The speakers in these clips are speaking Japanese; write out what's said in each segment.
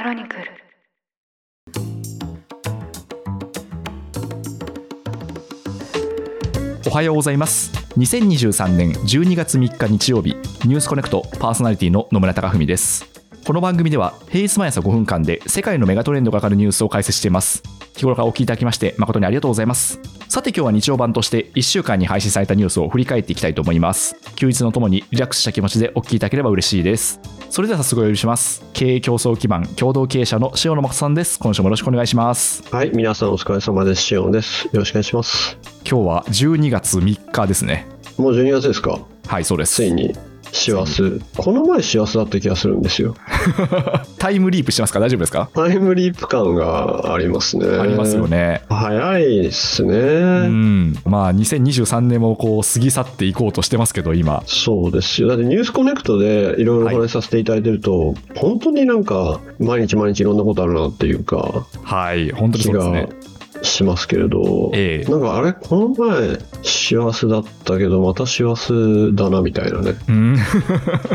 クロニクル。おはようございます。2023年12月3日日曜日ニュースコネクトパーソナリティの野村貴文です。この番組では平日毎朝5分間で世界のメガトレンドがかかるニュースを解説しています。日頃からお聞きいただきまして誠にありがとうございます。さて今日は日曜版として1週間に配信されたニュースを振り返っていきたいと思います。休日のともにリラックスした気持ちでお聞きいただければ嬉しいです。それでは早速お呼びします。経営競争基盤共同経営者の塩野誠さんです。今週もよろしくお願いします。はい、皆さんお疲れ様です。シオンです。よろしくお願いします。今日は12月3日ですね。もう12月ですか？はいそうです。ついに、師走。この前師走だった気がするんですよ。タイムリープしてますか？大丈夫ですか？タイムリープ感がありますね。ありますよ。ね早いですね。うんまあ2023年もこう過ぎ去っていこうとしてますけど今そうですよ。だってニュースコネクトでいろいろお話しさせていただいてると、本当になんか毎日毎日いろんなことあるなっていうか、はい本当にそうですねしますけれど、ええなんかあれ、この前幸せだったけど、また幸せだなみたいなね、うん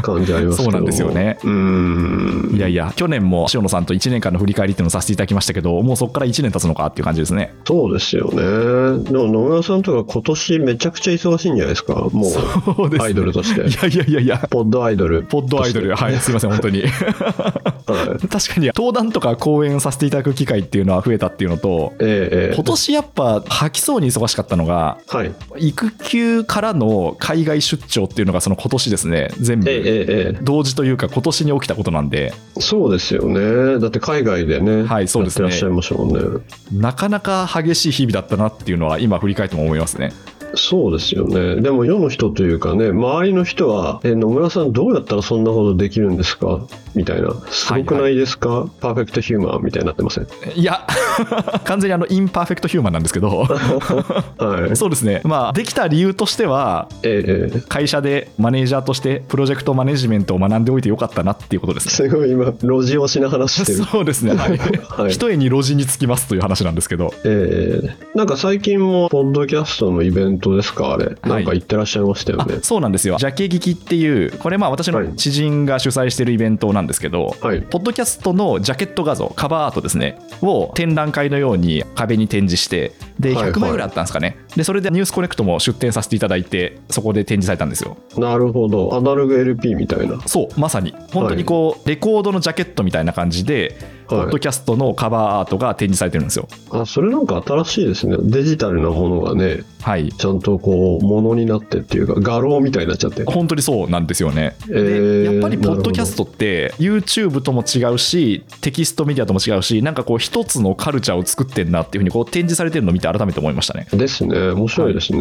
感じありますけど。そうなんですよねうーん。いやいや去年も塩野さんと1年間の振り返りっていうのをさせていただきましたけどもうそこから1年経つのかっていう感じですねそうですよね。でも野村さんとか今年めちゃくちゃ忙しいんじゃないですか。もそうアイドルとして。いやいやいやいやポッドアイドル。ポッドアイドルはいすいません本当にはい。確かに登壇とか講演させていただく機会っていうのは増えたっていうのとええええ。今年やっぱ吐きそうに忙しかったのがはい。育休からの海外出張っていうのがその今年ですね全部。同時というか今年に起きたことなんで。えそうですよね。だって海外でね、はいそうですね。らっしゃいましたもんね。なかなか激しい日々だったなっていうのは今振り返っても思いますねそうですよね。でも世の人というかね、周りの人は、え、野村さんどうやったらそんなことできるんですか？みたいな。すごくないですか、パーフェクトヒューマンみたいになってません？いや 完全にあのインパーフェクトヒューマンなんですけど。はい。そうですね。まあできた理由としてはええええ。会社でマネージャーとしてプロジェクトマネジメントを学んでおいてよかったなっていうことですね。すごい今、路地押しな話してる。そうですね、はい。はい。一重に路地につきますという話なんですけど。ええ。なんか最近も、ポッドキャストのイベントですか、あれ。はいなんか行ってらっしゃいましたよあね。そうなんですよジャケ聞きっていうこれまあ私の知人が主催しているイベントなんですけど、はい。ポッドキャストのジャケット画像、カバーアートですね、を展覧会のように壁に展示して、で、はいはい100枚ぐらいあったんですかね。で、それでニュースコネクトも出展させていただいて、そこで展示されたんですよ。なるほど。アナログ LP みたいな。そう、まさに。本当にこう、レコードのジャケットみたいな感じで、ポッドキャストのカバーアートが展示されてるんですよ。あ、それなんか新しいですね。デジタルなものがね、はい。ちゃんとこう、ものになってっていうか、画廊みたいになっちゃって。本当にそうなんですよね。えーでやっぱりポッドキャストって YouTube とも違うしテキストメディアとも違うしなんかこう一つのカルチャーを作ってんなっていうふうにこう展示されてるのを見て改めて思いましたね。ですね。面白いですね。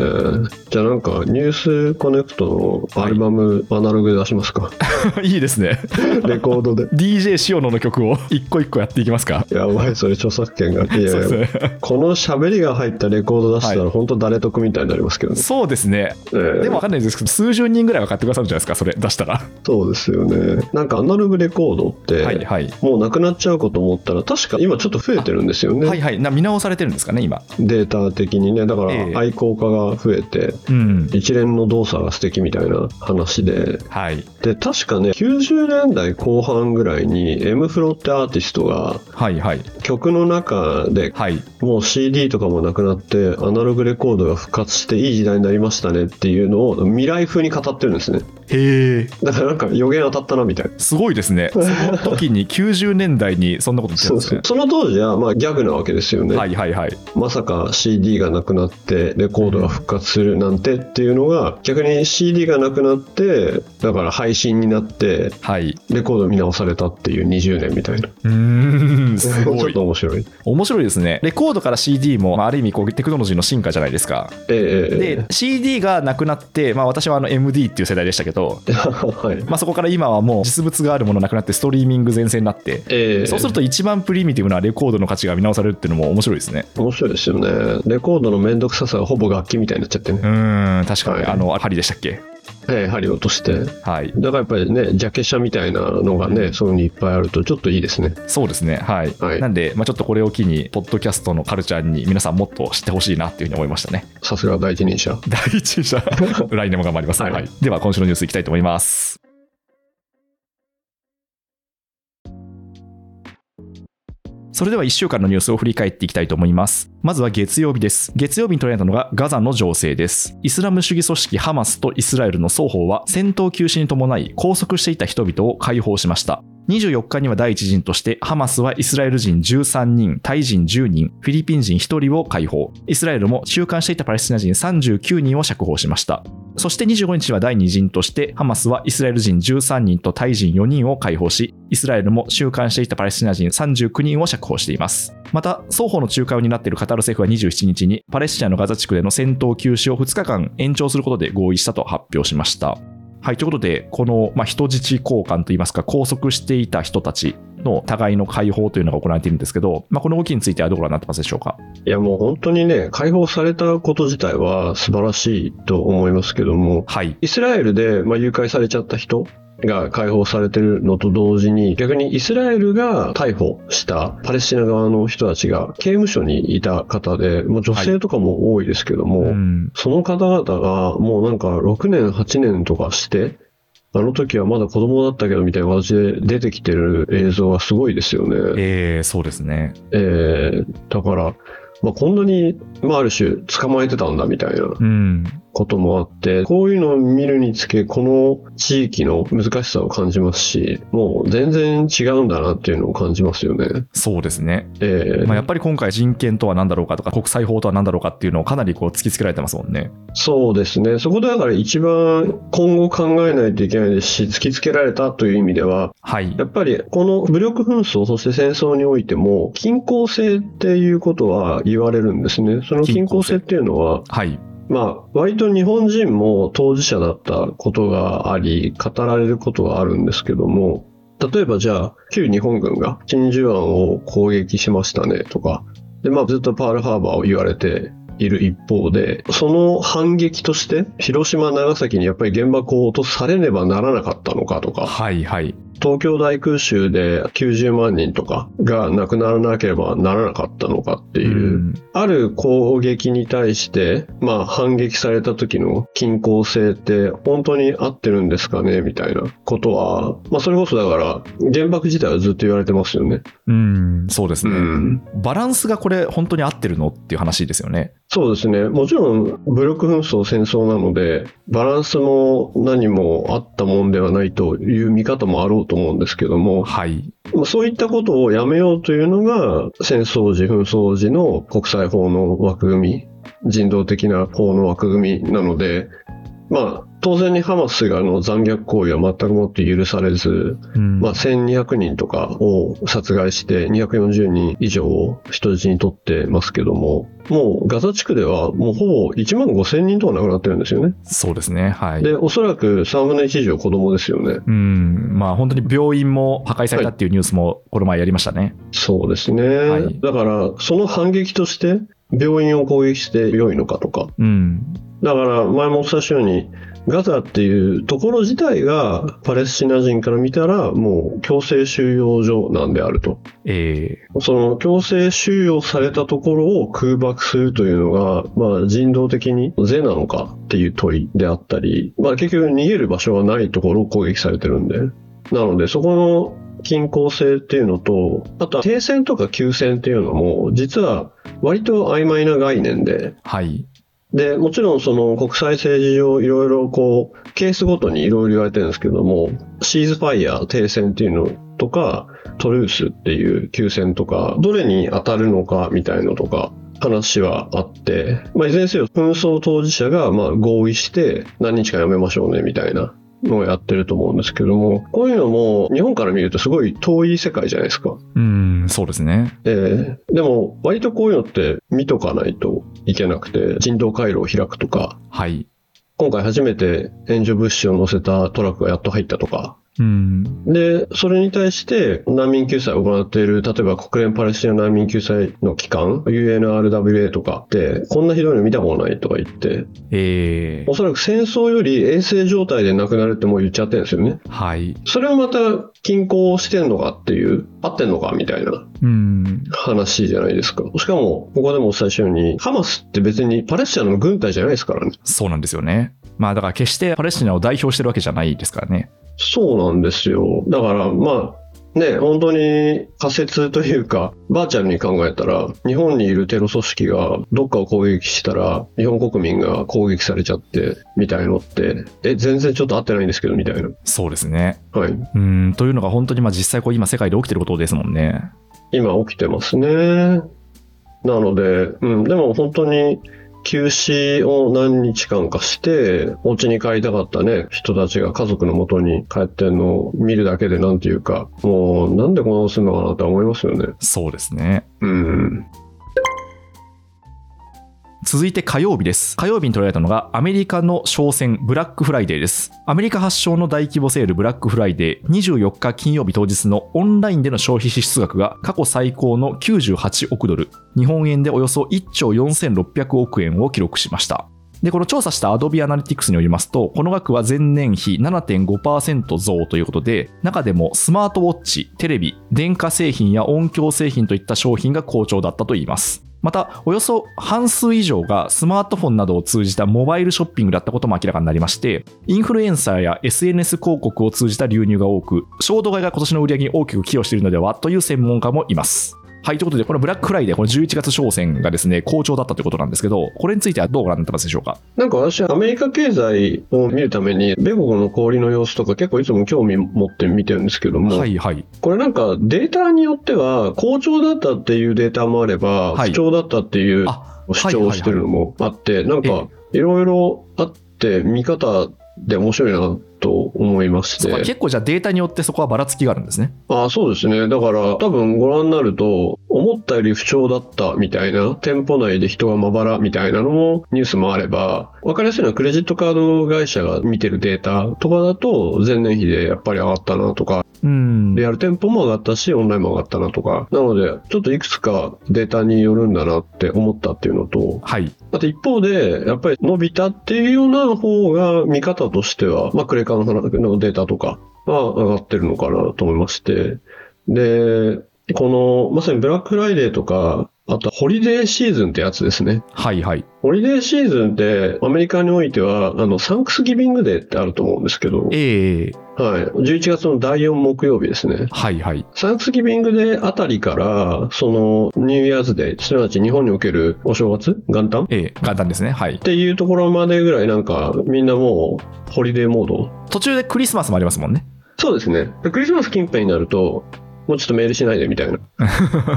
じゃあなんか、ニュースコネクトのアルバム、アナログで出しますか？いいですね。レコードで。DJ 塩野の曲を一個一個やっていきますか？やばい、それ著作権が。いやね。この喋りが入ったレコード出したら、はい本当誰得みたいになりますけどね。そうですね。えーでもわかんないですけど、数十人ぐらいは買ってくださるんじゃないですか、それ出したら。そうですよね。なんかアナログレコードって、はいはい。もうなくなっちゃうかと思ったら、確か今ちょっと増えてるんですよね。はいはい。な見直されてるんですかね、今。データ的にね。だからええ愛好家が増えて、うん。一連の動作が素敵みたいな話で。はい。で、確かね、90年代後半ぐらいに、M フロってアーティストがはいはい。曲の中ではい。もう CD とかもなくなってアナログレコードが復活していい時代になりましたねっていうのを未来風に語ってるんですねへえ。だからなんか予言当たったなみたいなすごいですね。その時に 90年代にそんなこと言ってるんですね。そうそうその当時はまあギャグなわけですよね、はいはいはい。まさか CD がなくなってレコードが復活するなんてっていうのが逆に CD がなくなってだから配信になってはい。レコード見直されたっていう20年みたいなうーん、すちょっごいと。面白い面白いですね。レコードから CD も、まあ、ある意味こうテクノロジーの進化じゃないですか。ええええで、CD がなくなって、まあ、私はあの MD っていう世代でしたけど、はい。まあ、そこから今はもう実物があるものなくなってストリーミング全盛になって、ええ。そうすると一番プリミティブなレコードの価値が見直されるっていうのも面白いですね。面白いですよね。レコードの面倒くささがほぼ楽器みたいになっちゃってね。う、ーん、確かに、はい。あの、針でしたっけ？ええ針を落としてはい。だからやっぱりねジャケ写みたいなのがねそういうのにいっぱいあるとちょっといいですねそうですね。はい。はいなんで、まあ、ちょっとこれを機に、ポッドキャストのカルチャーに皆さんもっと知ってほしいなっていうふうに思いましたね。さすが第一人者 第一者、来年も頑張ります。はいはい。では、今週のニュースいきたいと思います。それでは1週間のニュースを振り返っていきたいと思います。まずは月曜日です。月曜日に取り上げたのがガザの情勢です。イスラム主義組織ハマスとイスラエルの双方は戦闘休止に伴い拘束していた人々を解放しました。24日には第一陣としてハマスはイスラエル人13人、タイ人10人、フィリピン人1人を解放。イスラエルも収監していたパレスチナ人39人を釈放しました。そして25日は第2陣として、ハマスはイスラエル人13人とタイ人4人を解放し、イスラエルも収監していたパレスチナ人39人を釈放しています。また、双方の仲介を担っているカタール政府は27日に、パレスチナのガザ地区での戦闘休止を2日間延長することで合意したと発表しました。はい、ということで、この、まあ、人質交換といいますか、拘束していた人たちの互いの解放というのが行われているんですけど、まあ、この動きについてはどうご覧になってますでしょうか？いやもう本当にね、解放されたこと自体は素晴らしいと思いますけども、はい。イスラエルで、まあ、誘拐されちゃった人が解放されてるのと同時に、逆にイスラエルが逮捕したパレスチナ側の人たちが刑務所にいた方で、もう女性とかも多いですけども、うん。その方々がもうなんか6年、8年とかして、あの時はまだ子供だったけどみたいな形で出てきてる映像がすごいですよね。えー、そうですね。えー、だから、まあ、こんなに、まあ、ある種捕まえてたんだみたいなうん。こともあって、こういうのを見るにつけ、この地域の難しさを感じますし、もう全然違うんだなっていうのを感じますよね。そうですね。えーまあ、やっぱり今回人権とは何だろうかとか国際法とは何だろうかっていうのをかなりこう突きつけられてますもんね。そうですね。そこでだから一番今後考えないといけないですし、突きつけられたという意味では、はいや。っぱりこの武力紛争、そして戦争においても、均衡性っていうことは言われるんですね。その均衡性っていうのは、はい。まあ、割と日本人も当事者だったことがあり、語られることがあるんですけども、例えばじゃあ、旧日本軍が真珠湾を攻撃しましたねとか、で、まあずっとパールハーバーを言われている一方で、その反撃として、広島、長崎にやっぱり原爆を落とされねばならなかったのかとか、はい。はい。東京大空襲で90万人とかが亡くならなければならなかったのかっていう、うんある攻撃に対して、まあ反撃された時の均衡性って本当に合ってるんですかねみたいなことは、まあそれこそだから原爆自体はずっと言われてますよね。うん、そうですね、ん。バランスがこれ本当に合ってるのっていう話ですよね。そうですね。もちろん武力紛争戦争なので、バランスも何もあったもんではないという見方もあろうと思うんですけども、はい。まあそういったことをやめようというのが、戦争時、紛争時の国際法の枠組み、人道的な法の枠組みなので、まあ、当然にハマスがの残虐行為は全くもって許されず、うんまあ、1200人とかを殺害して240人以上を人質に取ってますけども、もうガザ地区ではもうほぼ1万5000人とか亡くなってるんですよね。そうですね。はい。で、おそらく3分の1以上子供ですよね。うん、まあ本当に病院も破壊されたっていうニュースもこの前やりましたね。そうですね。はいだから、その反撃として、病院を攻撃して良いのかとか。うん。だから、前もお伝えしたように、ガザっていうところ自体が、パレスチナ人から見たら、もう強制収容所なんであると。えその強制収容されたところを空爆するというのが、まあ人道的に是なのかっていう問いであったり、まあ結局逃げる場所がないところを攻撃されてるんで。なのでそこの均衡性っていうのと、あとは停戦とか休戦っていうのも、実は割と曖昧な概念で、ーはい。で、もちろんその国際政治上いろいろこう、ケースごとにいろいろ言われてるんですけども、シーズファイア、停戦っていうのとか、トルースっていう休戦とか、どれに当たるのかみたいのとか、話はあって、まあ、いずれにせよ、紛争当事者がまあ合意して何日かやめましょうねみたいなのをやってると思うんですけども、こういうのも日本から見るとすごい遠い世界じゃないですか。うん、そうですね。えーでも、割とこういうのって見とかないといけなくて、人道回廊を開くとか、はい。今回初めて援助物資を乗せたトラックがやっと入ったとか。うん。で、それに対して難民救済を行っている、例えば国連パレスチナ難民救済の機関、UNRWA とかって、こんなひどいの見たことないとか言って、えおそらく戦争より衛生状態で亡くなるってもう言っちゃってるんですよね。ーはい。それをまた均衡してんのかっていう、合ってんのかみたいなうん。話じゃないですか。しかも、ここでもお伝えしたように、ハマスって別にパレスチナの軍隊じゃないですからね。そうなんですよね。まあだから決してパレスチナを代表してるわけじゃないですからね。そうなんですよ。だから、まあ、ね、本当に仮説というか、バーチャルに考えたら、日本にいるテロ組織がどっかを攻撃したら、日本国民が攻撃されちゃって、みたいのって、え、全然ちょっと合ってないんですけど、みたいな。そうですね。はい。うん、というのが本当にまあ実際こう今世界で起きてることですもんね。今起きてますね。なので、うん、でも本当に休止を何日間かして、お家に帰りたかったね、人たちが家族の元に帰ってんのを見るだけでなんていうか、もうなんでこんなことするのかなとは思いますよね。そうですね。うん。続いて火曜日です。火曜日に取られたのがアメリカの商戦ブラックフライデーです。アメリカ発祥の大規模セールブラックフライデー24日金曜日当日のオンラインでの消費支出額が過去最高の98億ドル、日本円でおよそ1兆4600億円を記録しました。で、この調査した Adobe Analytics によりますと、この額は前年比7.5%増ということで、中でもスマートウォッチ、テレビ、電化製品や音響製品といった商品が好調だったといいます。また、およそ半数以上がスマートフォンなどを通じたモバイルショッピングだったことも明らかになりまして、インフルエンサーや SNS 広告を通じた流入が多く、衝動買いが今年の売り上げに大きく寄与しているのではという専門家もいます。はい、ということで、このブラックフライデー、この11月商戦がですね、好調だったということなんですけど、これについてはどうご覧になってますでしょうか？なんか私はアメリカ経済を見るために、米国の小売りの様子とか結構いつも興味持って見てるんですけども、はいはい。これなんかデータによっては好調だったっていうデータもあれば、はい。不調だったっていうあ、主張をしてるのもあって、なんえかいろいろあって見方で面白いなと思いまして。結構じゃあデータによってそこはばらつきがあるんですね。あそうですね。だから多分ご覧になると、思ったより不調だったみたいな、店舗内で人がまばらみたいなのもニュースもあれば、わかりやすいのはクレジットカード会社が見てるデータとかだと、前年比でやっぱり上がったなとか、うん。リアル店舗も上がったし、オンラインも上がったなとか。なので、ちょっといくつかデータによるんだなって思ったっていうのと、はい。あと一方で、やっぱり伸びたっていうような方が見方としては、まあ、クレカの話のデータとかは上がってるのかなと思いまして。で、この、まさにブラックフライデーとか、あとホリデーシーズンってやつですね。はいはい。ホリデーシーズンってアメリカにおいては、あの、 Thanksgiving Day ってあると思うんですけど、ええはい。11月の第4木曜日ですね。はいはい。 Thanksgiving Day あたりから、その New Year's Day、すなわち日本におけるお正月元旦っええ元旦ですね。はい。ていうところまでぐらいなんか、みんなもう、ホリデーモード。途中でクリスマスもありますもんね。そうですね。クリスマス近辺になると、もうちょっとメールしないでみたいな。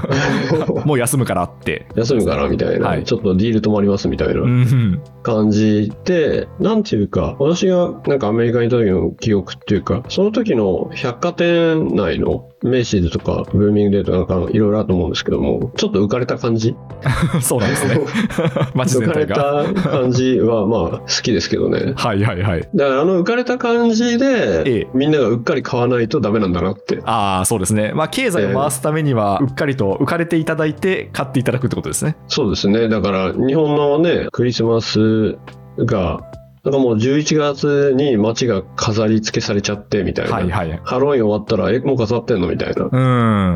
もう休むからって。休むからみたいな、はいちょっとディール止まりますみたいなうん。感じで、なんていうか、私がなんかアメリカにいた時の記憶っていうか、その時の百貨店内のメイシーズとかブーミングデーとかなんかいろいろあると思うんですけども、ちょっと浮かれた感じ？そうなんですね。街浮かれ。た感じはまあ好きですけどね。はいはいはい。だからあの浮かれた感じえでえ、みんながうっかり買わないとダメなんだなって。ああ、そうですね。まあ、経済を回すためには、うっかりと浮かれていただいて、買っていただくってことですね。そうですね。だから日本のね、クリスマスが、なんかもう11月に街が飾り付けされちゃってみたいな。はいはい。ハロウィン終わったら、え、もう飾ってんの？みたいな。う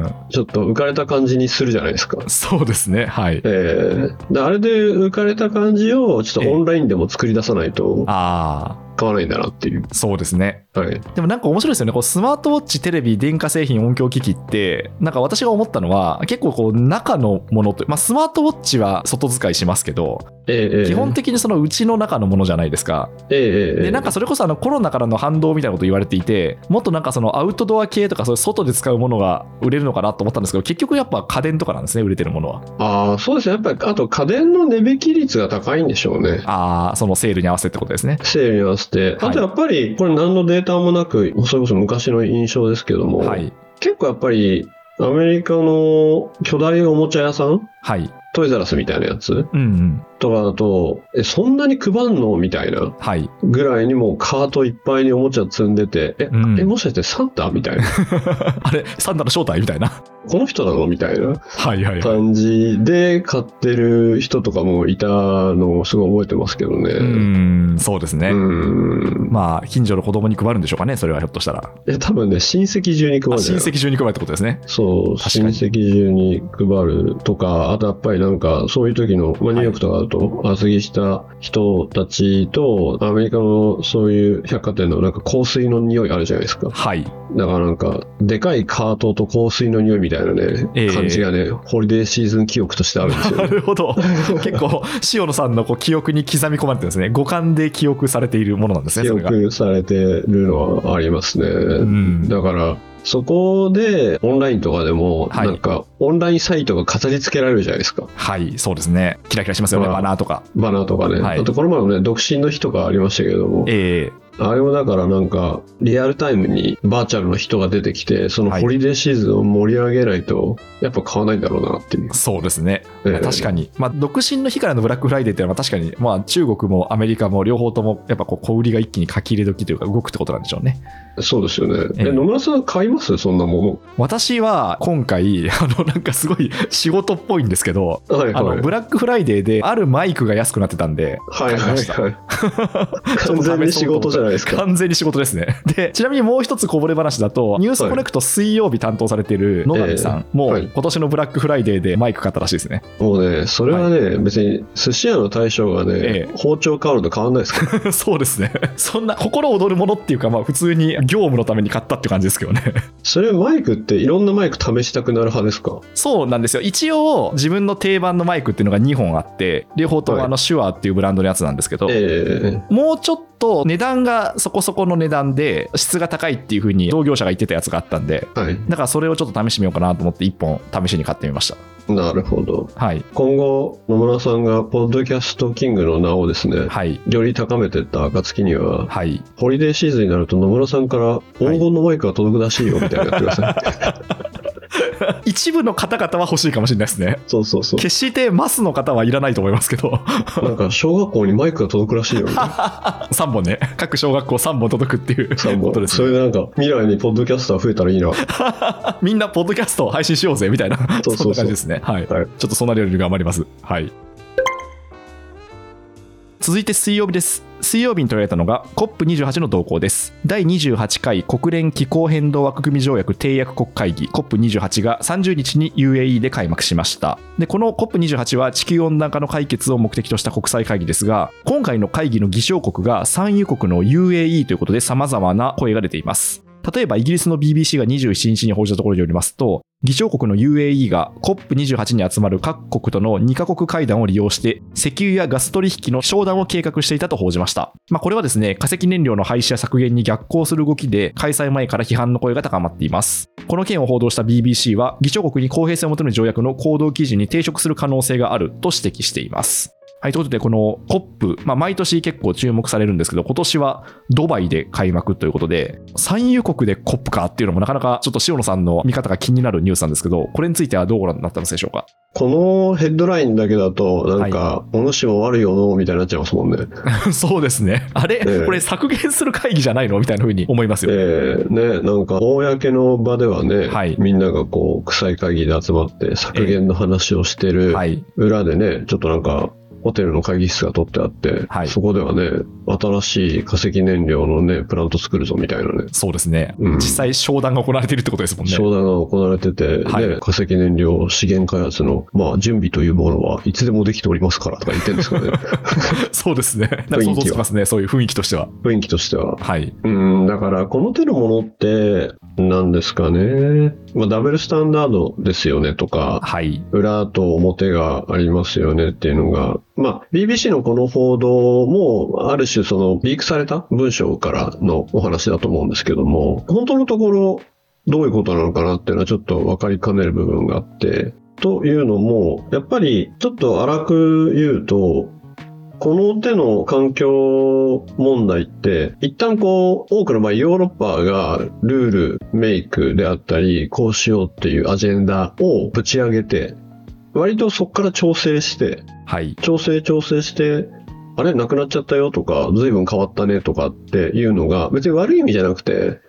ん。ちょっと浮かれた感じにするじゃないですか。そうですね。はい。ええであれで浮かれた感じを、ちょっとオンラインでも作り出さないとあ買わないんだなっていう。あ、そうですね。はい。でもなんか面白いですよね。こうスマートウォッチ、テレビ、電化製品、音響機器って、なんか私が思ったのは、結構こう中のものと、まあスマートウォッチは外使いしますけど、ええええ基本的にそのうちの中のものじゃないですか。ええええで、なんかそれこそあのコロナからの反動みたいなこと言われていて、もっとなんかそのアウトドア系とかそういう外で使うものが売れるのかなと思ったんですけど、結局やっぱ家電とかなんですね、売れてるものは。ああ、そうですね。やっぱり、あと家電の値引き率が高いんでしょうね。ああ、そのセールに合わせてってことですね。セールに合わせて。あとやっぱり、これ何のデータもなく、それこそ昔の印象ですけども、はい。結構やっぱり、アメリカの巨大おもちゃ屋さんはい。トイザラスみたいなやつうんうん。とかだと、え、そんなに配んのみたいなはい。ぐらいにもうカートいっぱいにおもちゃ積んでて、え、うんえもしかしてサンタみたいな？あれ、サンタの正体みたいな。この人なのみたいな。感じで買ってる人とかもいたのをすごい覚えてますけどね。うーん、そうですね。うん。まあ、近所の子供に配るんでしょうかね、それはひょっとしたら。え、多分ね、親戚中に配るんじゃない？戚中に配るってことですね。そう、親戚中に配るとか、あとやっぱりなんか、そういう時の、まあ、ニューヨークとかだと、厚着した人たちと、アメリカのそういう百貨店のなんか香水の匂いあるじゃないですか。はい。だからなんか、でかいカートと香水の匂いみたいなね、ええ感じがね、ホリデーシーズン記憶としてあるんですよなね。るほど。結構、塩野さんのこう記憶に刻み込まれてるんですね。五感で記憶されているものなんですね、記。憶されてるのはありますね。んだから、そこでオンラインとかでも、はいなんか、オンラインサイトが飾り付けられるじゃないですか。はい、そうですね。キラキラしますよね、まあバナーとか。バナーとかね。はいあと、この前もね、独身の日とかありましたけれども、えあれもだからなんか、リアルタイムにバーチャルの人が出てきて、そのはいホリデーシーズンを盛り上げないと、やっぱ買わないんだろうなっていうえ。そうですね。ええまあ確かに。まあ、独身の日からのブラックフライデーっていうのは確かに、まあ、中国もアメリカも両方とも、やっぱこう、小売りが一気に書き入れ時というか、動くってことなんでしょうね。そうですよね。えええ、野村さん買います？そんなも私は今回、あの、なんかすごい仕事っぽいんですけど、の。はいあの、はい。ブラックフライデーであるマイクが安くなってたんで、はいはい買いました はい。完全に仕事じゃないですか。完全に仕事ですね。で、ちなみにもう一つこぼれ話だと、ニュースコネクト水曜日担当されてる野上さんも、はい今年のブラックフライデーでマイク買ったらしいですね。もうね、それはね、別に寿司屋の大将がね、ええ包丁買うのと変わんないですか そうですね。そんな心躍るものっていうか、まあ普通に業務のために買ったっていう感じですけどね。それマイクっていろんなマイク試したくなる派ですか？そうなんですよ。一応自分の定番のマイクっていうのが2本あって、両方ともはいあのシュアーっていうブランドのやつなんですけど、ええもうちょっと値段がそこそこの値段で質が高いっていう風に同業者が言ってたやつがあったんで、はい。だからそれをちょっと試してみようかなと思って1本試しに買ってみました。なるほど。はい。今後、野村さんがポッドキャストキングの名をですね、はい。より高めていった暁には、はい。ホリデーシーズンになると野村さんから黄金のマイクが届くらしいよみたいなのやってください。一部の方々は欲しいかもしれないですね。そうそうそう。決してマスの方はいらないと思いますけど、なんか小学校にマイクが届くらしいよみたいな。3本ね、各小学校3本届くっていうことですね。それでなんか未来にポッドキャスター増えたらいいな。みんなポッドキャストを配信しようぜみたいな、そうそうそうんな感じですね。はい。はいちょっとそんなレベル頑張ります。はい。続いて水曜日です。水曜日に取られたのが COP28 の動向です。第28回国連気候変動枠組み条約締約国会議 COP28 が30日に UAE で開幕しました。で、この COP28 は地球温暖化の解決を目的とした国際会議ですが、今回の会議の議長国が産油国の UAE ということで様々な声が出ています。例えばイギリスの BBC が27日に報じたところによりますと、議長国の UAE が COP28 に集まる各国との2カ国会談を利用して、石油やガス取引の商談を計画していたと報じました。まあ、これはですね、化石燃料の廃止や削減に逆行する動きで、開催前から批判の声が高まっています。この件を報道した BBC は、議長国に公平性を求める条約の行動基準に抵触する可能性があると指摘しています。はい、ということで、この COP、まあ、毎年結構注目されるんですけど、今年はドバイで開幕ということで、産油国で COP かっていうのもなかなかちょっと塩野さんの見方が気になるニュースなんですけど、これについてはどうご覧になってますでしょうか？このヘッドラインだけだと、なんか、お主も悪いよのみたいになっちゃいますもんね。そうですね。あれ、ええこれ削減する会議じゃないのみたいな風に思いますよ。ええね、なんか、公の場ではね、はいみんながこう、臭い会議で集まって削減の話をしてる、はい。裏でね、ちょっとなんか、ホテルの会議室が取ってあって、はいそこではね、新しい化石燃料のね、プラント作るぞみたいなね、そうですね。うん実際商談が行われているってことですもんね。商談が行われてて、はいね、化石燃料資源開発の、まあ、準備というものはいつでもできておりますからとか言ってるんですかね。そうですね。なんか想像つきますね。そういう雰囲気としては。雰囲気としては。はい。うん、だから、この手のものって、なんですかね。まあ、ダブルスタンダードですよねとか、はい。裏と表がありますよねっていうのが、まあ、BBC のこの報道も、ある種その、リークされた文章からのお話だと思うんですけども、本当のところ、どういうことなのかなっていうのはちょっと分かりかねる部分があって、というのも、やっぱりちょっと荒く言うと、この手の環境問題って、一旦こう、多くの場合ヨーロッパがルールメイクであったり、こうしようっていうアジェンダをぶち上げて、割とそこから調整して、はい。調整調整して、あれ？なくなっちゃったよとか、随分変わったねとかっていうのが、別に悪い意味じゃなくて、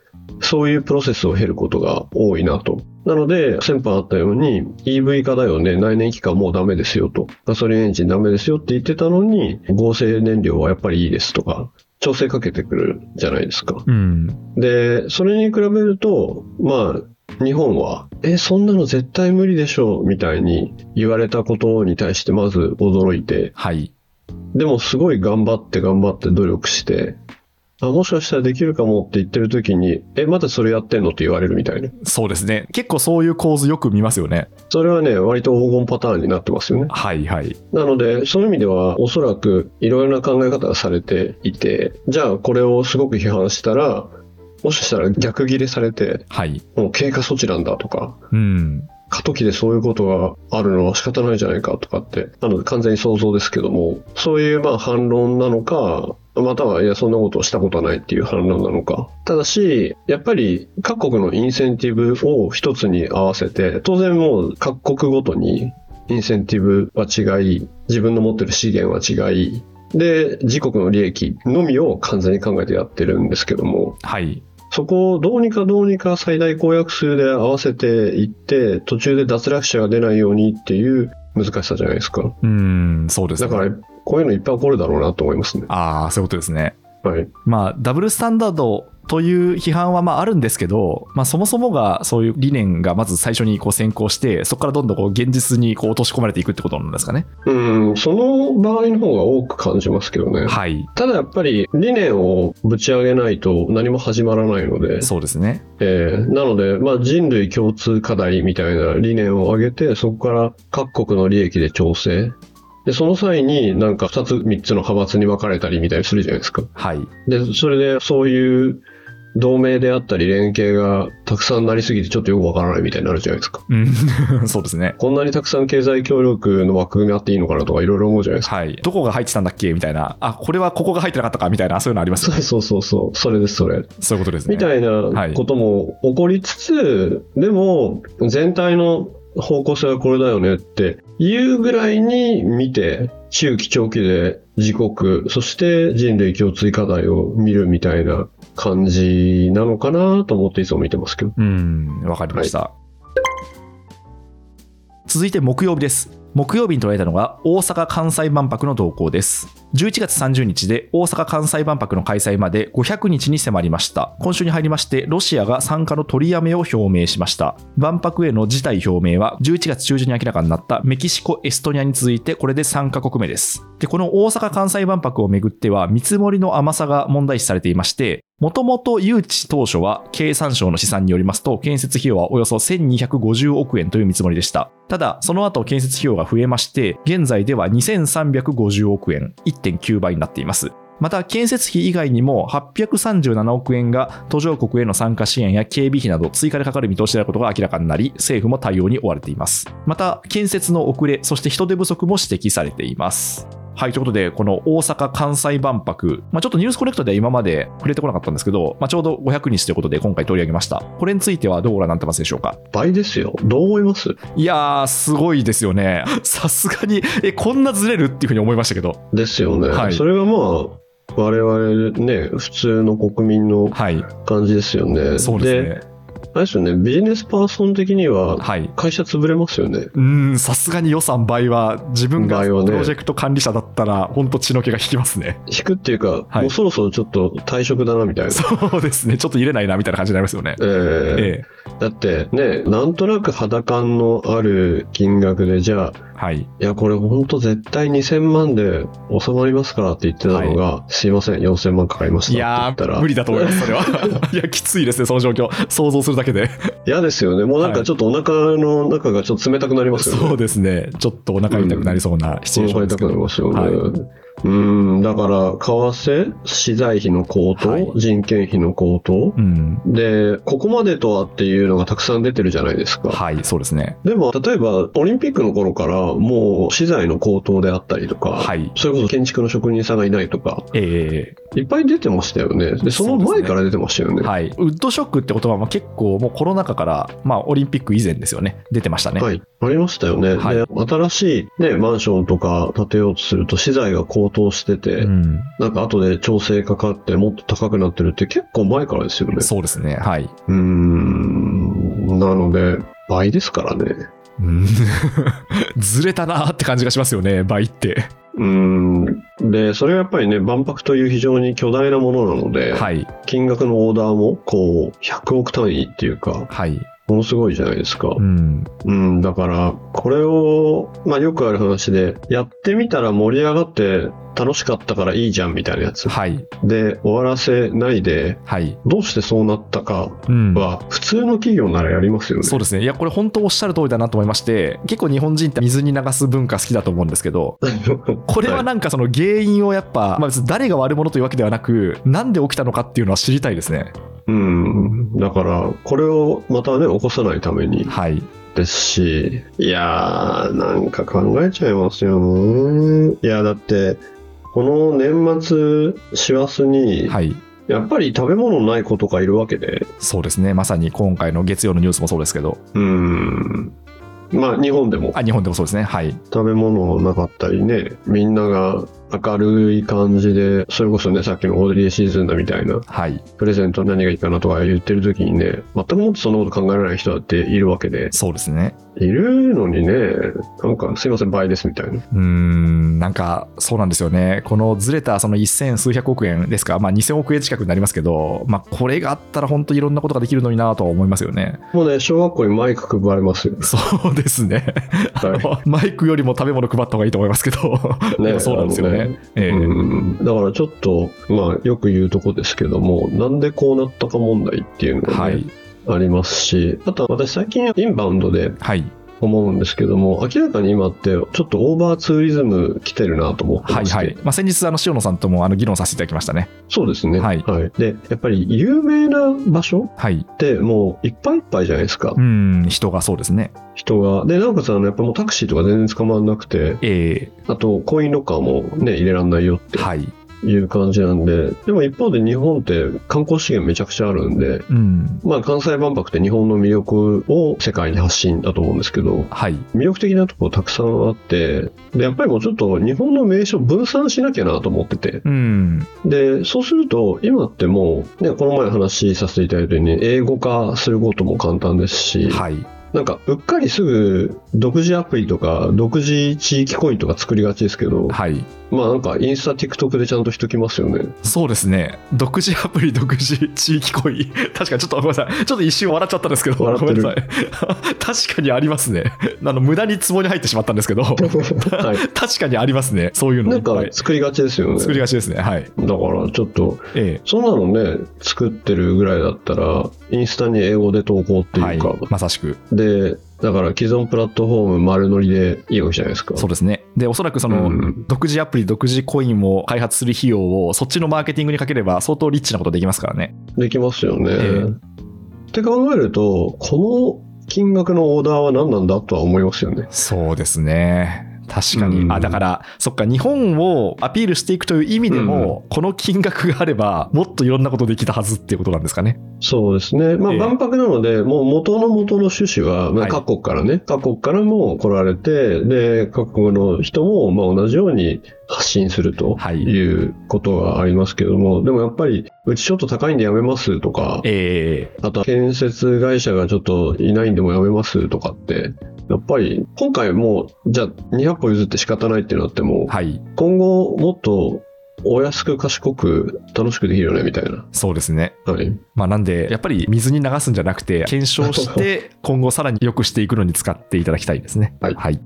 そういうプロセスを経ることが多いなと。なので、先般あったように、EV 化だよね、内燃機関もうダメですよと。ガソリンエンジンダメですよって言ってたのに、合成燃料はやっぱりいいですとか、調整かけてくるじゃないですか。うん。で、それに比べると、まあ、日本は、え、そんなの絶対無理でしょう、みたいに言われたことに対してまず驚いて、はい。でもすごい頑張って頑張って努力して、あ、もしかしたらできるかもって言ってる時に、え、まだそれやってんのって言われるみたいな。そうですね。結構そういう構図よく見ますよね。それはね、割と黄金パターンになってますよね。はいはい。なので、そういう意味では、おそらくいろいろな考え方がされていて、じゃあこれをすごく批判したら、もしかしたら逆ギレされて、はい。もう経過措置なんだとか、うん。過渡期でそういうことがあるのは仕方ないじゃないかとかって、なので完全に想像ですけども、そういうまあ反論なのか、または、いや、そんなことをしたことはないっていう反論なのか。ただし、やっぱり各国のインセンティブを一つに合わせて、当然もう各国ごとにインセンティブは違い、自分の持ってる資源は違い、で、自国の利益のみを完全に考えてやってるんですけども、はい。そこをどうにかどうにか最大公約数で合わせていって、途中で脱落者が出ないようにっていう難しさじゃないですか。うん、そうですね。だから、こういうのいっぱい起こるだろうなと思いますね。ああ、そういうことですね。はい。まあ、ダブルスタンダードという批判はまああるんですけど、まあ、そもそもがそういう理念がまず最初にこう先行して、そこからどんどんこう現実にこう落とし込まれていくってことなんですかね。うん、その場合の方が多く感じますけどね。はい。ただやっぱり理念をぶち上げないと何も始まらないので、そうですね。えーなので、まあ、人類共通課題みたいな理念を上げて、そこから各国の利益で調整。で、その際になんか2つ3つの派閥に分かれたりみたいにするじゃないですか。はい。で、それでそういう同盟であったり連携がたくさんなりすぎてちょっとよくわからないみたいになるじゃないですか。うん、そうですね。こんなにたくさん経済協力の枠組みあっていいのかなとかいろいろ思うじゃないですか。はい。どこが入ってたんだっけ？みたいな。あ、これはここが入ってなかったかみたいな、そういうのありますよね。そうそうそうそう、それです、それ。そういうことですね。みたいはないことも起こりつつ、でも全体の方向性はこれだよねっていうぐらいに見て、中期長期で自国、そして人類共通課題を見るみたいな感じなのかなと思っていつも見てますけど。うん、わかりました。続いて木曜日です。木曜日に捉えたのが大阪・関西万博の動向です。11月30日で大阪・関西万博の開催まで500日に迫りました。今週に入りまして、ロシアが参加の取りやめを表明しました。万博への辞退表明は11月中旬に明らかになったメキシコ、エストニアに続いてこれで3カ国目です。で、この大阪・関西万博をめぐっては見積もりの甘さが問題視されていまして、もともと誘致当初は経産省の試算によりますと建設費用はおよそ1250億円という見積もりでした。ただ、その後建設費用が増えまして、現在では2350億円、1.9倍になっています。また、建設費以外にも837億円が途上国への参加支援や警備費など追加でかかる見通しであることが明らかになり、政府も対応に追われています。また、建設の遅れ、そして人手不足も指摘されています。はい、ということで、この大阪・関西万博、まあ、ちょっとニュースコネクトでは今まで触れてこなかったんですけど、まあ、ちょうど500日ということで今回取り上げました。これについてはどうご覧になってますでしょうか？倍ですよ。どう思います？いやー、すごいですよね。さすがに、え、こんなずれるっていうふうに思いましたけど。ですよね。はいそれがまあ、我々ね、普通の国民のはい、感じですよね。そうですね。あれですよね、ビジネスパーソン的にははい。会社潰れますよね。うーん、さすがに予算倍は、自分がプロジェクト管理者だったら、本当血の気が引きますね。引くっていうか、はいもうそろそろちょっと退職だなみたいな。そうですね。ちょっと入れないな、みたいな感じになりますよね。ええええ。だってね、なんとなく肌感のある金額で、じゃあ、はい。いや、これ本当絶対2000万で収まりますからって言ってたのが、すいません、4000万かかりましたいって言やったら、ー、無理だと思います、それは。いや、きついですね、その状況。想像するだけで。嫌ですよね。もうなんかちょっとお腹の中がちょっと冷たくなりますよね。そうですね。ちょっとお腹痛くなりそうなシチュエーションですけど。お腹痛くなりますよね。はいうん、だから、為替、資材費の高騰、はい人件費の高騰、うん。で、ここまでとはっていうのがたくさん出てるじゃないですか。はい、そうですね。でも、例えば、オリンピックの頃から、もう資材の高騰であったりとか、はい。それこそ建築の職人さんがいないとか、えいっぱい出てましたよね。で、その前から出てましたよね。えはい。ウッドショックって言葉も結構もうコロナ禍から、まあオリンピック以前ですよね。出てましたね。はい。ありましたよね。はいで、新しいね、マンションとか建てようとすると資材が高騰してて、うん。なんか後で調整かかってもっと高くなってるって結構前からですよね。そうですね。はい。うーん。なので、倍ですからね。うん ずれたなーって感じがしますよね、倍って。うーん。で、それはやっぱりね、万博という非常に巨大なものなので、はい。金額のオーダーも、こう、100億単位っていうか、はい。ものすごいじゃないですか。うん。うん、だから、これを、まあよくある話で、やってみたら盛り上がって楽しかったからいいじゃんみたいなやつ。はい。で、終わらせないで、はい。どうしてそうなったかうん。は、普通の企業ならやりますよね。そうですね。いや、これ本当おっしゃる通りだなと思いまして、結構日本人って水に流す文化好きだと思うんですけど、これはなんかその原因をやっぱ、まあ別に誰が悪者というわけではなく、なんで起きたのかっていうのは知りたいですね。うん。だから、これをまたね、起こさないためにはい。ですし、いやー、なんか考えちゃいますよね。いや、だって、この年末、師走に、はい。やっぱり食べ物ない子とかいるわけで、そうですね。まさに今回の月曜のニュースもそうですけど、うん。まあ、日本でもあ、日本でもそうですね。はい。食べ物なかったりね、みんなが明るい感じで、それこそね、さっきのホリデーシーズンだみたいな、はい。プレゼント何がいいかなとか言ってる時にね、全くもってそんなこと考えられない人だっているわけで、そうですね。いるのにね、なんかすいません、倍ですみたいな。うーん、なんかそうなんですよね。このずれたその一千数百億円ですか、まあ2000億円近くになりますけど、まあこれがあったら本当いろんなことができるのになとは思いますよね。もうね、小学校にマイク配れますよ。そうですね。あはいの マイクよりも食べ物配った方がいいと思いますけど、でもそうなんですよね。ええうん、だからちょっと、まあ、よく言うとこですけども、なんでこうなったか問題っていうのが、ねはい。ありますし、あとは私最近インバウンドではい。思うんですけども、明らかに今ってちょっとオーバーツーリズム来てるなと思ってまして、はいはい。まあ、先日、あの、塩野さんともあの議論させていただきましたね。そうですね。はいで、やっぱり有名な場所はい。ってもういっぱいいっぱいじゃないですか、うん、人がそうですね。人が。で、なおかつあの、やっぱもうタクシーとか全然捕まらなくて、えあとコインロッカーもね、入れらんないよってえはい。いう感じなんで、でも一方で日本って観光資源めちゃくちゃあるんで、うん。まあ関西万博って日本の魅力を世界に発信だと思うんですけど、はい。魅力的なところたくさんあって、で、やっぱりもうちょっと日本の名所分散しなきゃなと思ってて、うん。で、そうすると今ってもう、ね、この前話させていただいたように英語化することも簡単ですし、はい。なんかうっかりすぐ独自アプリとか独自地域コインとか作りがちですけど、はい。まあなんかインスタ、TikTok でちゃんとしときますよね。そうですね。独自アプリ、独自地域コイン。確かにちょっとごめんなさい。ちょっと一瞬笑っちゃったんですけど、笑ってるごめんなさい。確かにありますね。あの、無駄に壺に入ってしまったんですけど、はい。確かにありますね。そういうのないんか。作りがちですよね。作りがちですね。はい。だからちょっと、えそんなのね、作ってるぐらいだったら、インスタに英語で投稿っていいうか、。まさしく。で、だから既存プラットフォーム丸乗りでいいわけじゃないですか。そうですね。で、おそらくその、うん独自アプリ、独自コインを開発する費用を、そっちのマーケティングにかければ、相当リッチなことできますからね。できますよね。ええって考えると、この金額のオーダーは何なんだとは思いますよね。そうですね。確かに。うんあ、だから、そっか、日本をアピールしていくという意味でも、この金額があれば、もっといろんなことできたはずっていうことなんですかね。そうですね。まあ、ええ万博なので、もう元の元の趣旨は、まあ、はい各国からね、各国からも来られて、で、各国の人も、まあ、同じように発信するとはいいうことがありますけども、でもやっぱり、うちちょっと高いんでやめますとか、ええあとは建設会社がちょっといないんでもやめますとかって、やっぱり今回もう、じゃあ200歩譲って仕方ないってなっても、はい。今後もっとお安く賢く楽しくできるよねみたいな。そうですね。はい。まあ、なんで、やっぱり水に流すんじゃなくて、検証して、今後さらに良くしていくのに使っていただきたいですね。はい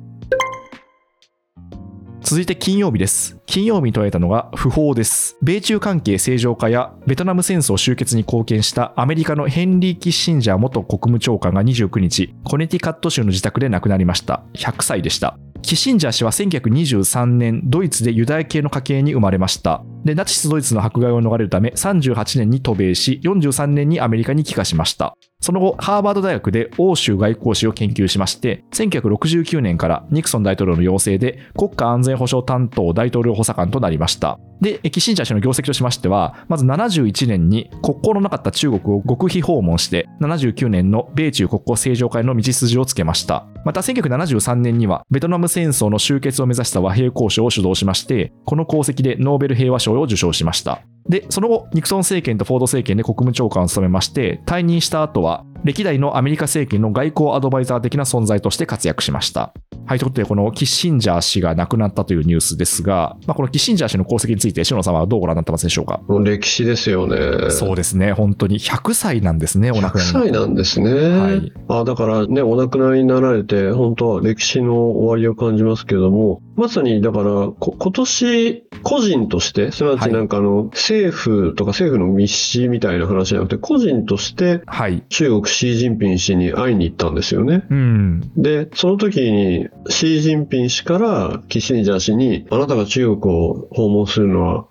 続いて金曜日です。金曜日に捉えたのが不法です。米中関係正常化やベトナム戦争終結に貢献したアメリカのヘンリー・キッシンジャー元国務長官が29日、コネティカット州の自宅で亡くなりました。100歳でした。キシンジャー氏は1923年、ドイツでユダヤ系の家系に生まれました。で、ナチスドイツの迫害を逃れるため、38年に渡米し、43年にアメリカに帰化しました。その後、ハーバード大学で欧州外交史を研究しまして、1969年からニクソン大統領の要請で国家安全保障担当大統領補佐官となりました。で、キッシンジャー氏の業績としましては、まず71年に国交のなかった中国を極秘訪問して、79年の米中国交正常化への道筋をつけました。また1973年には、ベトナム戦争の終結を目指した和平交渉を主導しまして、この功績でノーベル平和賞を受賞しました。で、その後、ニクソン政権とフォード政権で国務長官を務めまして、退任した後は、歴代のアメリカ政権の外交アドバイザー的な存在として活躍しました。はい、ということで、このキッシンジャー氏が亡くなったというニュースですが、まあ、このキッシンジャー氏の功績について、塩野さんはどうご覧になってますでしょうか？歴史ですよね。そうですね、本当に100歳なんですね、お亡くなり100歳なんですね。はいあだからね、お亡くなりになられて、本当は歴史の終わりを感じますけども、まさにだから、こ今年、個人として、すなわちなんかあの、政府とか政府の密使みたいな話じゃなくて、個人としてはい。中国シー・ジンピン氏に会いに行ったんですよね。うん。で、その時に、シー・ジンピン氏からキッシンジャー氏に、あなたが中国を訪問するのは、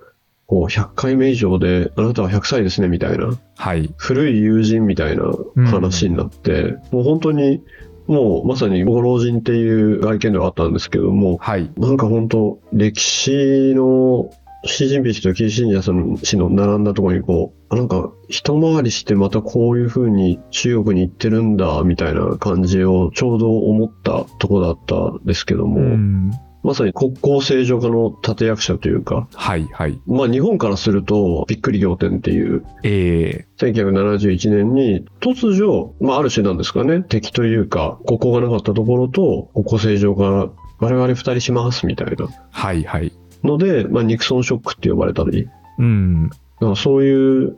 こう、100回目以上で、あなたは100歳ですね、みたいな。はい。古い友人みたいな話になって、もう本当に、もうまさにご老人っていう外見ではあったんですけども、はい。なんか本当、歴史の、シー・ジンピン氏とキーシンジャー氏の並んだところにこなんか一回りしてまたこういう風に中国に行ってるんだ、みたいな感じをちょうど思ったところだったんですけども、うん。まさに国交正常化の立役者というか、はい。はい。まあ日本からするとびっくり仰天っていうえ1971年に突如、まあある種なんですかね、敵というか、国交がなかったところと国交正常化、我々二人しますみたいなー、はい。はい。ので、まあニクソンショックって呼ばれたり、うん。だからそういう、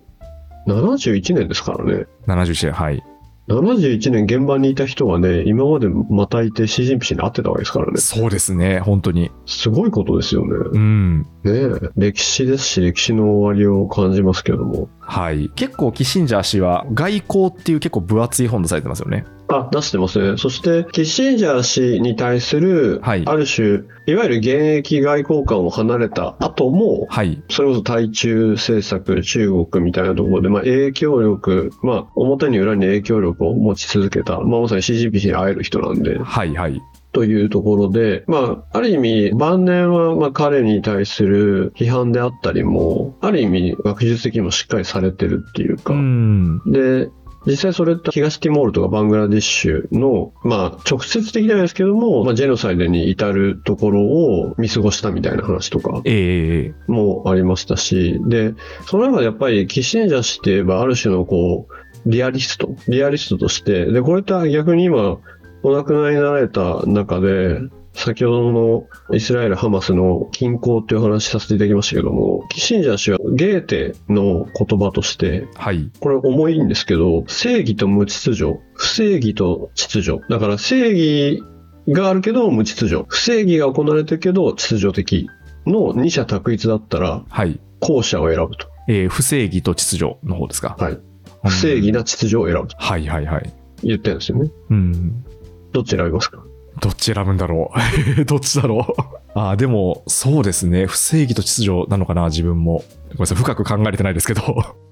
71年ですからね。71年、はい。71年現場にいた人がね、今までまたいてシー・ジに会ってたわけですからね。そうですね、本当に。すごいことですよね。うん。ねえ歴史ですし、歴史の終わりを感じますけども。はい。結構、キッシンジャー氏は、外交っていう結構分厚い本出されてますよね。あ、出してますね。そして、キッシンジャー氏に対する、はいある種、いわゆる現役外交官を離れた後も、はい。それこそ対中政策、中国みたいなところで、まあ、影響力、まあ、表に裏に影響力を持ち続けた、まあ、まさに CGP 氏に会える人なんで、はい。はい。というところで、まあ、ある意味、晩年は、まあ、彼に対する批判であったりも、ある意味、学術的にもしっかりされてるっていうか、うん。で、実際それって東ティモールとかバングラディッシュの、まあ、直接的じゃないですけども、まあ、ジェノサイドに至るところを見過ごしたみたいな話とかええもありましたし、で、その中でやっぱりキッシンジャー氏って言えばある種のこう、リアリスト、リアリストとして、で、これって逆に今、お亡くなりになられた中で、先ほどのイスラエル・ハマスの均衡っていう話させていただきましたけども、キッシンジャー氏はゲーテの言葉として、はい。これ重いんですけど、正義と無秩序、不正義と秩序。だから正義があるけど無秩序。不正義が行われてるけど秩序的の二者択一だったら、はい。後者を選ぶと。えー不正義と秩序の方ですか？はい。不正義な秩序を選ぶとはいはいはい。言ってるんですよね。うん。どっち選びますか？どっち選ぶんだろう？どっちだろう？ああ、でも、そうですね。不正義と秩序なのかな、自分も。ごめんなさい、深く考えれてないですけど。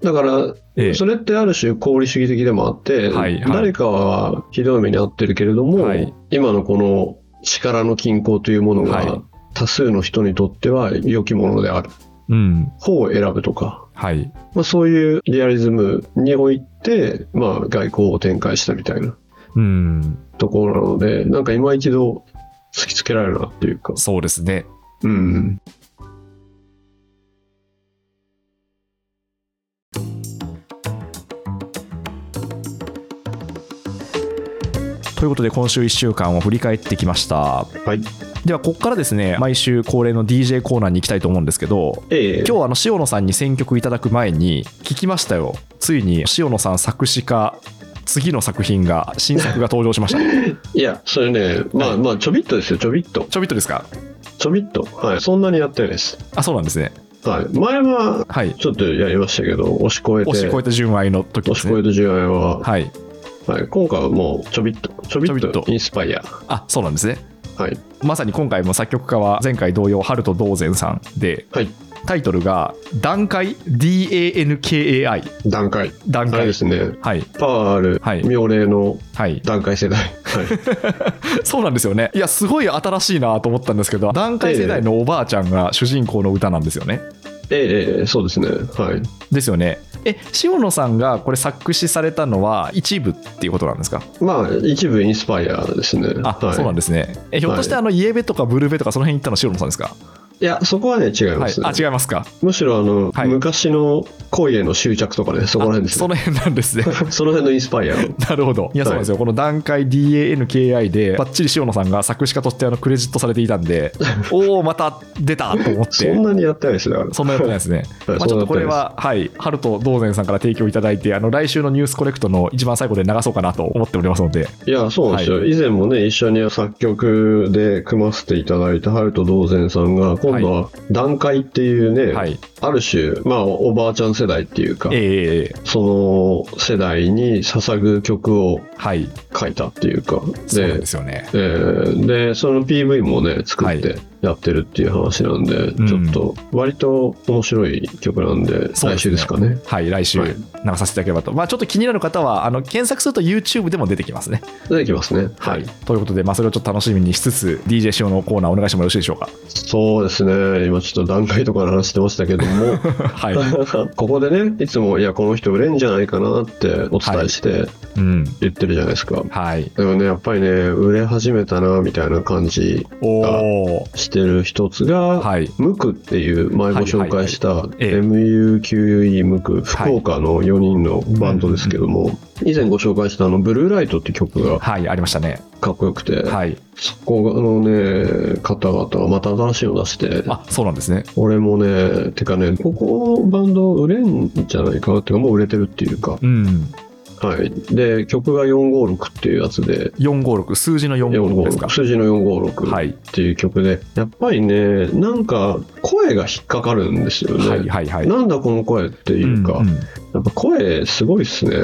だから、ええそれってある種功利主義的でもあって、はいはい誰かはひどい目に遭ってるけれども、はい今のこの力の均衡というものはいが多数の人にとっては良きものである。うん。方を選ぶとか、はい。まあ、そういうリアリズムにおいて、まあ、外交を展開したみたいなうん。ところなので、なんか今一度突きつけられるなっていうか、そうですね。うん。ということで、今週1週間を振り返ってきました。はい。では、ここからですね、毎週恒例の DJ コーナーに行きたいと思うんですけど、ええ今日はあの塩野さんに選曲いただく前に聞きましたよついに塩野さん作詞家次の作品が新作が登場しました いや、それね、まあまあ、ちょびっとですよ、ちょびっと。ちょびっとですか？ちょびっと。はい。そんなにやってないです。あそうなんですねはい。前は、はいちょっとやりましたけど、押し越えて、押し越えた純愛の時ですね押し越えた10円は、はいはい。今回はもう、ちょびっと、ちょびっととインスパイア。あそうなんですねはい。まさに今回も作曲家は前回同様春と道前さんではい。タイトルが「段階 DANKAI 段階。」段階ですね。はいパワーある、はい妙齢のはい段階世代。はい。そうなんですよねいやすごい新しいなと思ったんですけど段階世代のおばあちゃんが主人公の歌なんですよねええええそうですね。はい。ですよねえ塩野さんがこれ作詞されたのは一部っていうことなんですか？まあ、一部インスパイアですね。あ、はい、そうなんですねえひょっとしてあのイエベとかブルベとかその辺行ったの塩野さんですか？いや、そこはね、違いはい、ます。ね。あ違いますか？むしろ、あの、はい。昔の恋への執着とかね、そこら辺ですね。あその辺なんですね。その辺のインスパイアを。なるほど。い。やそうなんですよ、この段階 DANKI でばっちり塩野さんが作詞家としてあのクレジットされていたんで おおまた出たと思って。そんなにやってないですね。そんなやってないですね。はい。まあ、ちょっとこれは、はい、ハルト道前さんから提供いただいて、あの来週のニュースコレクトの一番最後で流そうかなと思っておりますので、いや、そうなんですよ。以前もね、一緒に作曲で組ませていただいたハルト道前さんが、今度は段階っていうね、はい、ある種、まあ、おばあちゃん世代っていうか、ええその世代に捧ぐ曲をはい、書いたっていうか、そうなんでですよね。えーで、その PV もね、作っはい。てやってるっていう話なんで、んちょっと、割と面白い曲なんで、来週ですかね。はい、来週はい流させていただければと。まあ、ちょっと気になる方は、あの検索すると YouTube でも出てきますね。出てきますね。はい。ということで、まあ、それをちょっと楽しみにしつつ、DJ シオのコーナーお願いしてもよろしいでしょうか？そうですね。今ちょっと段階とかの話してましたけども、はい。ここでね、いつも、いや、この人売れんじゃないかなってお伝えしてうん。言ってるじゃないですか。はい。でもね、やっぱりね、売れ始めたな、みたいな感じおお。してる一つが、はい。ムクっていう前ご紹介したはいはいはいええ MUQE ムク福岡の4人のバンドですけども、以前ご紹介したあのブルーライトって曲がはい、ありましたね。かっこよくて、はい。そこのね、方々がまた新しいの出して、あ、そうなんですね。俺もね、てかね、ここのバンド売れんじゃないかなっていうか、もう売れてるっていうか、うん。はい。で、曲が456っていうやつで、456、数字の456ですか？456。数字の456はい。っていう曲で、やっぱりね、なんか声が引っかかるんですよね。はいはいはい。なんだこの声っていうか、んんやっぱ声すごいっすね。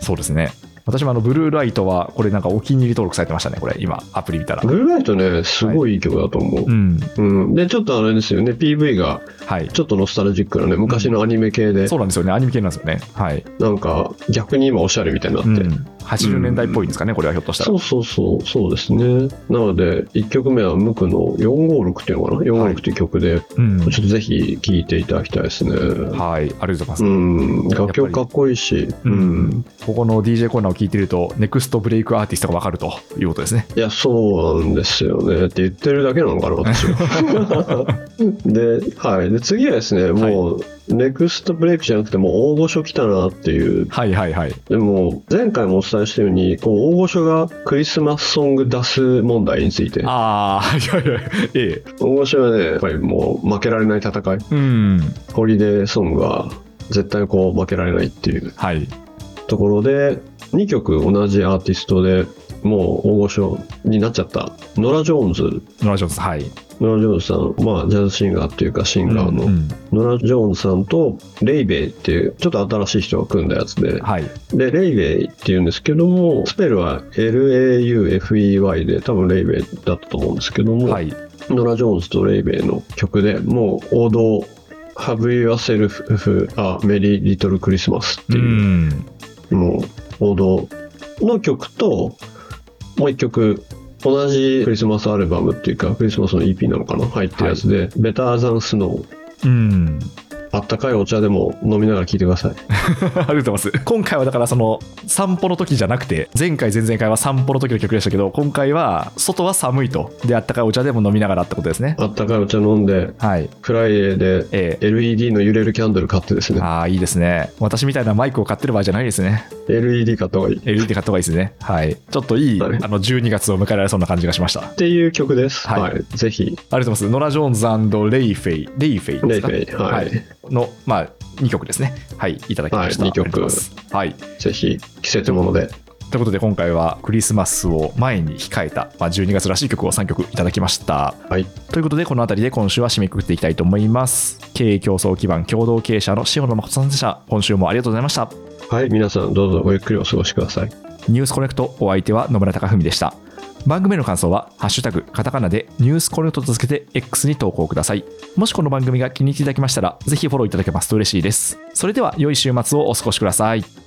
そうですね。私もあのブルーライトはこれなんかお気に入り登録されてましたね、これ今アプリ見たら。ブルーライトね、すごいいい曲だと思う。うん。うん。で、ちょっとあれですよね、PV がはい。ちょっとノスタルジックなね、昔のアニメ系で、そうなんですよね。アニメ系なんですよね。はい。なんか逆に今おしゃれみたいになって。うん。80年代っぽいんですかね、これはひょっとしたら。そうそうそう、そうですね。なので、1曲目はムクの456っていうのかな ?456 っていう曲で、うん。ちょっとぜひ聴いていただきたいですね。はい。ありがとうございます。うん、楽曲かっこいいし、ううんん。ここの DJ コーナーを聞いていると、ネクストブレイクアーティストがわかるということですね。いや、そうなんですよね。って言ってるだけなのかな、私は。で、はい。で、次はですね、もう、ネクストブレイクじゃなくて、もう大御所来たなっていう。はいはいはい。でも、前回もお伝えしたように、こう、大御所がクリスマスソング出す問題について。ああ、いやいや、ええ。大御所はね、やっぱりもう負けられない戦い。うん。ホリデーソングは絶対こう負けられないっていうはい。ところで、2曲同じアーティストでもう大御所になっちゃった。ノラ・ジョーンズ。ノラ・ジョーンズ、はい。ノラ・ジョーンズさん、まあジャズシンガーっていうかシンガーの、うんうんノラ・ジョーンズさんとレイベイっていうちょっと新しい人が組んだやつで、はい。で、レイベイっていうんですけども、スペルは LAUFEY で多分レイベイだったと思うんですけども、はい。ノラ・ジョーンズとレイベイの曲でもう王道 Have Yourself a Merry Little Christmas ってういう、ん。もう王道の曲ともう一曲同じクリスマスアルバムっていうかクリスマスの EP なのかな？入ってるやつで、Better Than Snow うん。あったかいお茶でも飲みながら聴いてください。ありがとうございます。今回はだからその散歩の時じゃなくて、前回前々回は散歩の時の曲でしたけど、今回は外は寒いと。で、あったかいお茶でも飲みながらってことですね。あったかいお茶飲んで、はい。フライデーでええ LED の揺れるキャンドル買ってですね、ああ、いいですね。私みたいなマイクを買ってる場合じゃないですね。LED 買った方がいい。っ LED 買った方がいいですね。はい。ちょっといい、はいあの、12月を迎えられそうな感じがしました。ありていう曲です。はいはい。ぜひ、がとうございます。ノラ・ジョーンズ Laufey、Laufeyですか？ Laufey はいの、まあ、2曲ですね。はい。いただきました。はい二曲はい。ぜひ、季節もので。ということで今回はクリスマスを前に控えた、まあ、12月らしい曲を3曲いただきました。はい。ということでこの辺りで今週は締めくくっていきたいと思います。経営競争基盤共同経営者の塩野誠さんでした。今週もありがとうございました。はい。皆さん、どうぞごゆっくりお過ごしください。ニュースコネクトお相手は野村貴文でした。番組の感想は、ハッシュタグ、カタカナでニュースコネクトと続けて X に投稿ください。もしこの番組が気に入っていただけましたら、ぜひフォローいただけますと嬉しいです。それでは良い週末をお過ごしください。